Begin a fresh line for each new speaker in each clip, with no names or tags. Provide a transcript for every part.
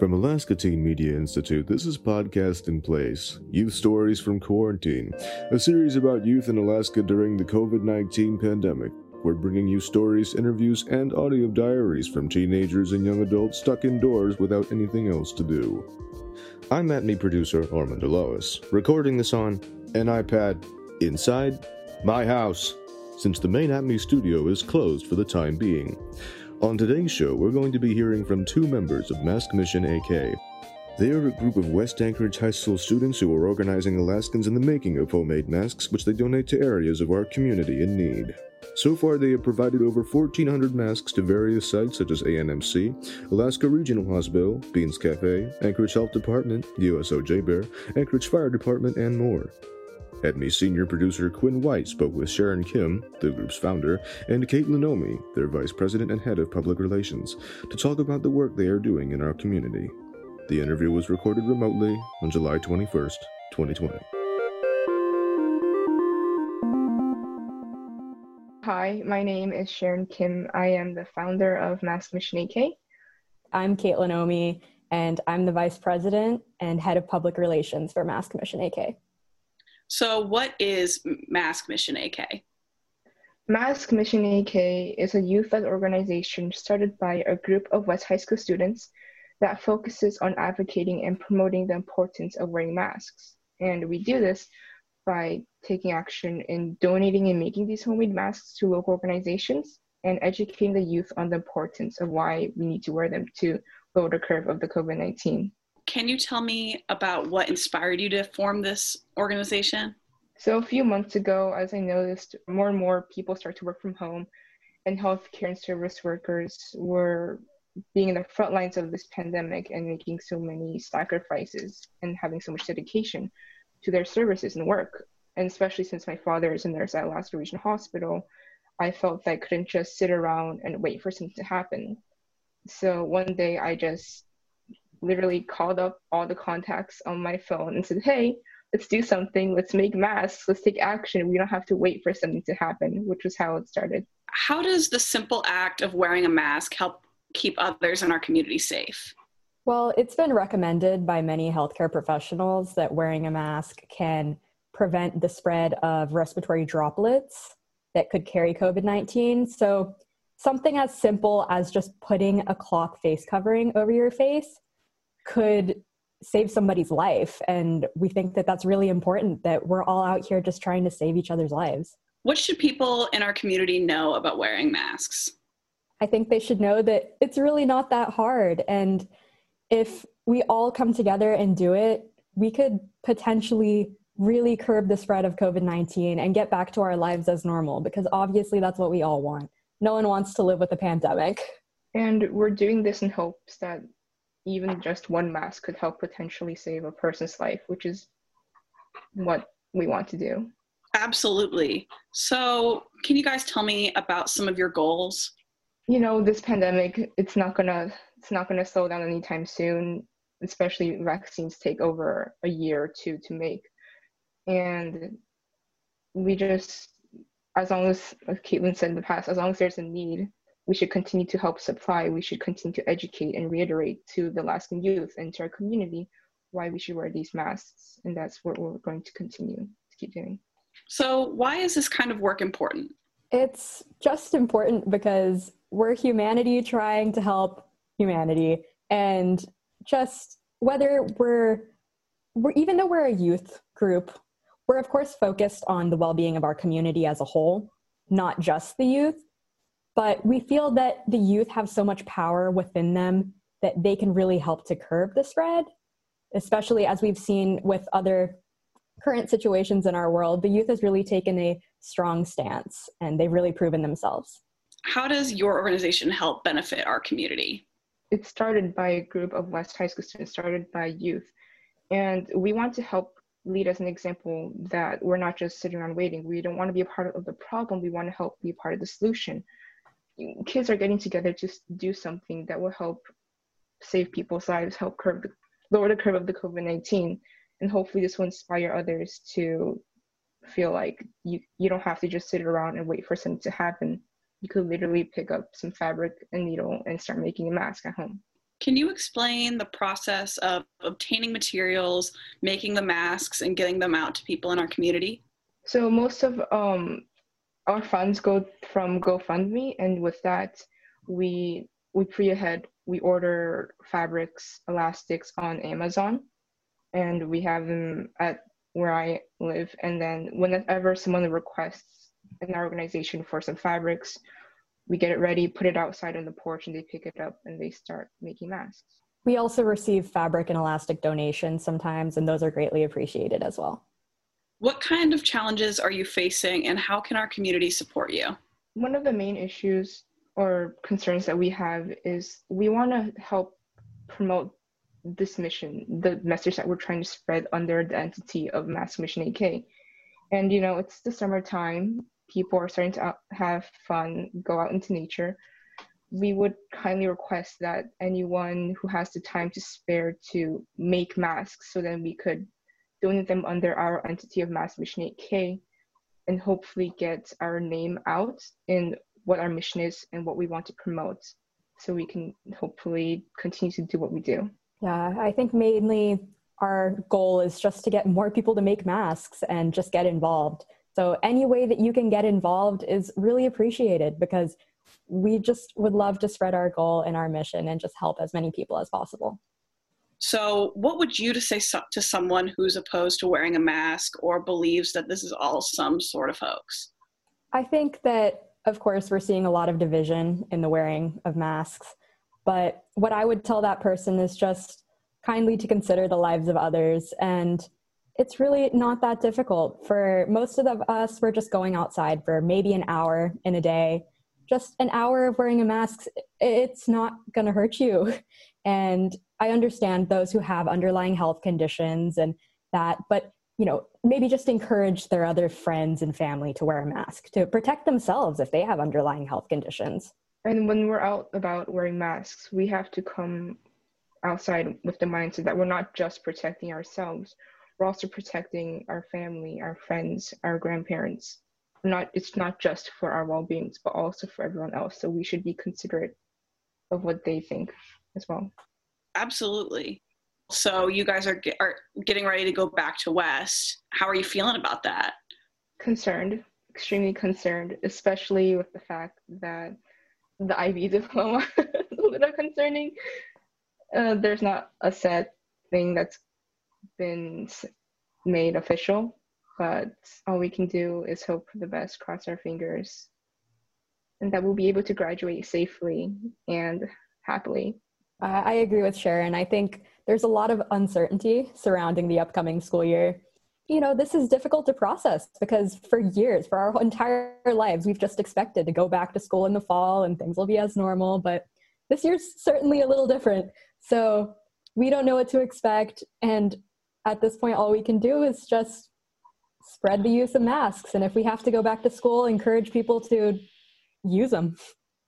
From Alaska Teen Media Institute, this is Podcast in Place Youth Stories from Quarantine, a series about youth in Alaska during the COVID 19 pandemic. We're bringing you stories, interviews, and audio diaries from teenagers and young adults stuck indoors without anything else to do. I'm ATMI producer Ormund Alaois, recording this on an iPad inside my house, since the main ATMI studio is closed for the time being. On today's show, we're going to be hearing from two members of Mask Mission AK. They are a group of West Anchorage High School students who are organizing Alaskans in the making of homemade masks, which they donate to areas of our community in need. So far, they have provided over 1,400 masks to various sites such as ANMC, Alaska Regional Hospital, Beans Cafe, Anchorage Health Department, USO JBER, Anchorage Fire Department, and more. ATMI senior producer Quinn White spoke with Sharon Kim, the group's founder, and Caitlyn Omey, their vice president and head of public relations, to talk about the work they are doing in our community. The interview was recorded remotely on July 21st, 2020.
Hi, my name is Sharon Kim. I am the founder of Mask Mission AK.
I'm Caitlyn Omey, and I'm the vice president and head of public relations for Mask Mission AK.
So, what is Mask Mission AK?
Mask Mission AK is a youth led organization started by a group of West High School students that focuses on advocating and promoting the importance of wearing masks. And we do this by taking action in donating and making these homemade masks to local organizations and educating the youth on the importance of why we need to wear them to lower the curve of the COVID 19.
Can you tell me about what inspired you to form this organization?
So, a few months ago, as I noticed, more and more people start to work from home, and healthcare and service workers were being in the front lines of this pandemic and making so many sacrifices and having so much dedication to their services and work. And especially since my father is a nurse at Alaska Regional Hospital, I felt that I couldn't just sit around and wait for something to happen. So one day I just literally called up all the contacts on my phone and said, hey, let's do something. Let's make masks. Let's take action. We don't have to wait for something to happen, which was how it started.
How does the simple act of wearing a mask help keep others in our community safe?
Well, it's been recommended by many healthcare professionals that wearing a mask can prevent the spread of respiratory droplets that could carry COVID 19. So, something as simple as just putting a cloth face covering over your face could save somebody's life. And we think that that's really important that we're all out here just trying to save each other's lives.
What should people in our community know about wearing masks?
I think they should know that it's really not that hard. And if we all come together and do it, we could potentially really curb the spread of COVID 19 and get back to our lives as normal because obviously that's what we all want. No one wants to live with a pandemic.
And we're doing this in hopes that even just one mask could help potentially save a person's life, which is what we want to do.
Absolutely. So, can you guys tell me about some of your goals?
You know, this pandemic, it's not gonna it's not gonna slow down anytime soon, especially vaccines take over a year or two to make. And we just as long as like Caitlyn said in the past, as long as there's a need, we should continue to help supply, we should continue to educate and reiterate to the Alaskan youth and to our community why we should wear these masks. And that's what we're going to continue to keep doing.
So, why is this kind of work important?
It's just important because we're humanity trying to help humanity. And just whether we're, we're even though we're a youth group, we're of course focused on the well being of our community as a whole, not just the youth. But we feel that the youth have so much power within them that they can really help to curb the spread, especially as we've seen with other current situations in our world. The youth has really taken a strong stance and they've really proven themselves.
How does your organization help benefit our community?
It started by a group of West High School students, started by youth. And we want to help lead as an example that we're not just sitting around waiting. We don't want to be a part of the problem. We want to help be a part of the solution kids are getting together to do something that will help save people's lives, help curb the, lower the curve of the COVID 19. And hopefully, this will inspire others to feel like you, you don't have to just sit around and wait for something to happen. You could literally pick up some fabric and needle and start making a mask at home.
Can you explain the process of obtaining materials, making the masks, and getting them out to people in our community?
So most of um, our funds go from GoFundMe, and with that, we we pre ahead we order fabrics, elastics on Amazon, and we have them at where I live. And then whenever someone requests in our organization for some fabrics, we get it ready, put it outside on the porch, and they pick it up and they start making masks.
We also receive fabric and elastic donations sometimes, and those are greatly appreciated as well.
What kind of challenges are you facing, and how can our community support you?
One of the main issues or concerns that we have is we want to help promote this mission, the message that we're trying to spread under the entity of Mask Mission AK. And you know, it's the summertime, people are starting to have fun, go out into nature. We would kindly request that anyone who has the time to spare to make masks so then we could donate them under our entity of Mask Mission AK and hopefully get our name out in what our mission is and what we want to promote so we can hopefully continue to do what we do.
Yeah, I think mainly our goal is just to get more people to make masks and just get involved. So any way that you can get involved is really appreciated because we just would love to spread our goal and our mission and just help as many people as possible.
So, what would you to say to someone who's opposed to wearing a mask or believes that this is all some sort of hoax?
I think that of course, we're seeing a lot of division in the wearing of masks. But what I would tell that person is just kindly to consider the lives of others. And it's really not that difficult. For most of us, we're just going outside for maybe an hour in a day. Just an hour of wearing a mask, it's not going to hurt you. And I understand those who have underlying health conditions and that, but you know, maybe just encourage their other friends and family to wear a mask to protect themselves if they have underlying health conditions.
And when we're out about wearing masks, we have to come outside with the mindset that we're not just protecting ourselves, we're also protecting our family, our friends, our grandparents. Not it's not just for our well-beings, but also for everyone else. So we should be considerate of what they think as well.
Absolutely. So you guys are, get, are getting ready to go back to West. How are you feeling about that?
Concerned, extremely concerned, especially with the fact that the IB diploma is a little concerning. Uh, there's not a set thing that's been made official, but all we can do is hope for the best, cross our fingers, and that we'll be able to graduate safely and happily.
Uh, I agree with Sharon. I think there's a lot of uncertainty surrounding the upcoming school year. You know, this is difficult to process because for years, for our entire lives, we've just expected to go back to school in the fall and things will be as normal. But this year's certainly a little different. So we don't know what to expect. And at this point, all we can do is just spread the use of masks. And if we have to go back to school, encourage people to use them.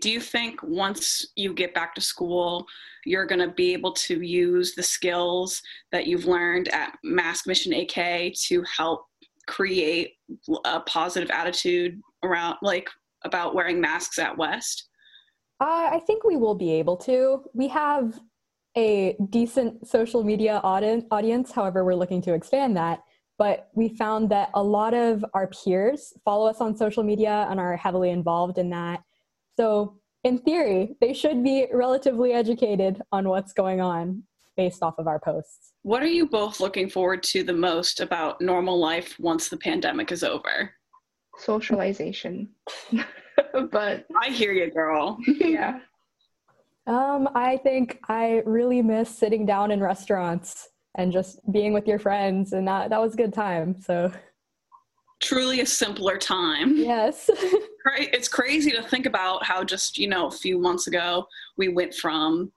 Do you think once you get back to school you're going to be able to use the skills that you've learned at mask mission ak to help create a positive attitude around like about wearing masks at west?
Uh, i think we will be able to. We have a decent social media audience however we're looking to expand that but we found that a lot of our peers follow us on social media and are heavily involved in that so, in theory, they should be relatively educated on what's going on based off of our posts.
What are you both looking forward to the most about normal life once the pandemic is over?
Socialization. but
I hear you, girl.
yeah.
Um, I think I really miss sitting down in restaurants and just being with your friends, and that that was a good time. So
truly a simpler time.
Yes.
right. It's crazy to think about how just, you know, a few months ago we went from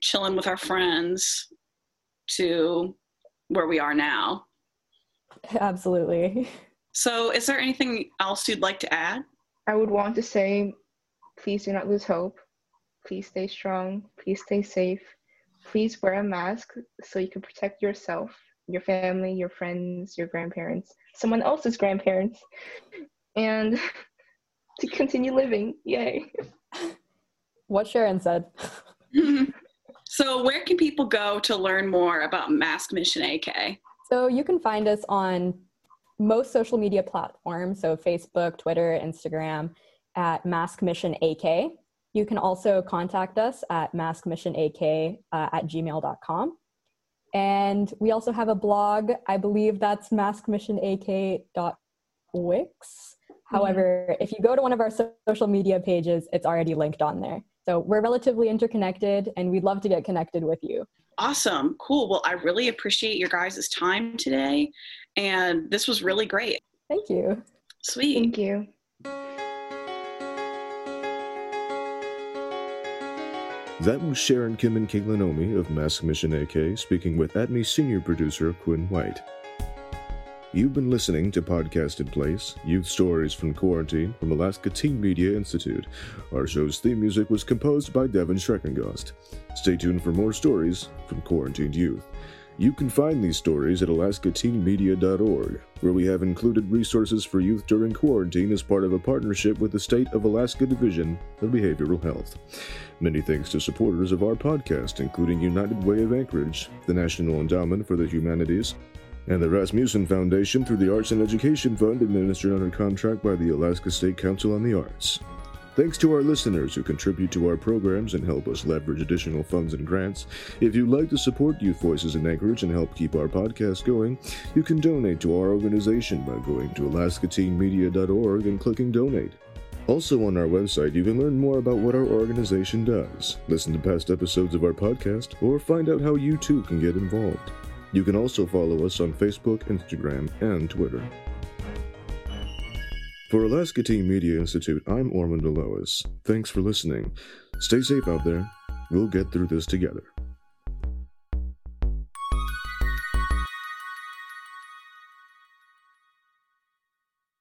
chilling with our friends to where we are now.
Absolutely.
So, is there anything else you'd like to add?
I would want to say please do not lose hope. Please stay strong. Please stay safe. Please wear a mask so you can protect yourself your family, your friends, your grandparents, someone else's grandparents, and to continue living. Yay.
What Sharon said.
so, where can people go to learn more about Mask Mission AK?
So, you can find us on most social media platforms, so Facebook, Twitter, Instagram, at Mask Mission AK. You can also contact us at maskmissionak uh, at gmail.com. And we also have a blog. I believe that's maskmissionak.wix. Mm-hmm. However, if you go to one of our social media pages, it's already linked on there. So we're relatively interconnected and we'd love to get connected with you.
Awesome. Cool. Well, I really appreciate your guys' time today. And this was really great.
Thank you.
Sweet.
Thank you.
That was Sharon Kim and Omey of Mask Mission AK speaking with ATMI senior producer Quinn White. You've been listening to Podcast in Place, Youth Stories from Quarantine from Alaska Teen Media Institute. Our show's theme music was composed by Devin Shreckengost. Stay tuned for more stories from quarantined youth. You can find these stories at alaskateenmedia.org, where we have included resources for youth during quarantine as part of a partnership with the State of Alaska Division of Behavioral Health. Many thanks to supporters of our podcast, including United Way of Anchorage, the National Endowment for the Humanities, and the Rasmuson Foundation through the Arts and Education Fund administered under contract by the Alaska State Council on the Arts. Thanks to our listeners who contribute to our programs and help us leverage additional funds and grants. If you'd like to support Youth Voices in Anchorage and help keep our podcast going, you can donate to our organization by going to alaskateenmedia.org and clicking donate. Also, on our website, you can learn more about what our organization does, listen to past episodes of our podcast, or find out how you too can get involved. You can also follow us on Facebook, Instagram, and Twitter. For Alaska Teen Media Institute, I'm Ormund Alaois. Thanks for listening. Stay safe out there. We'll get through this together.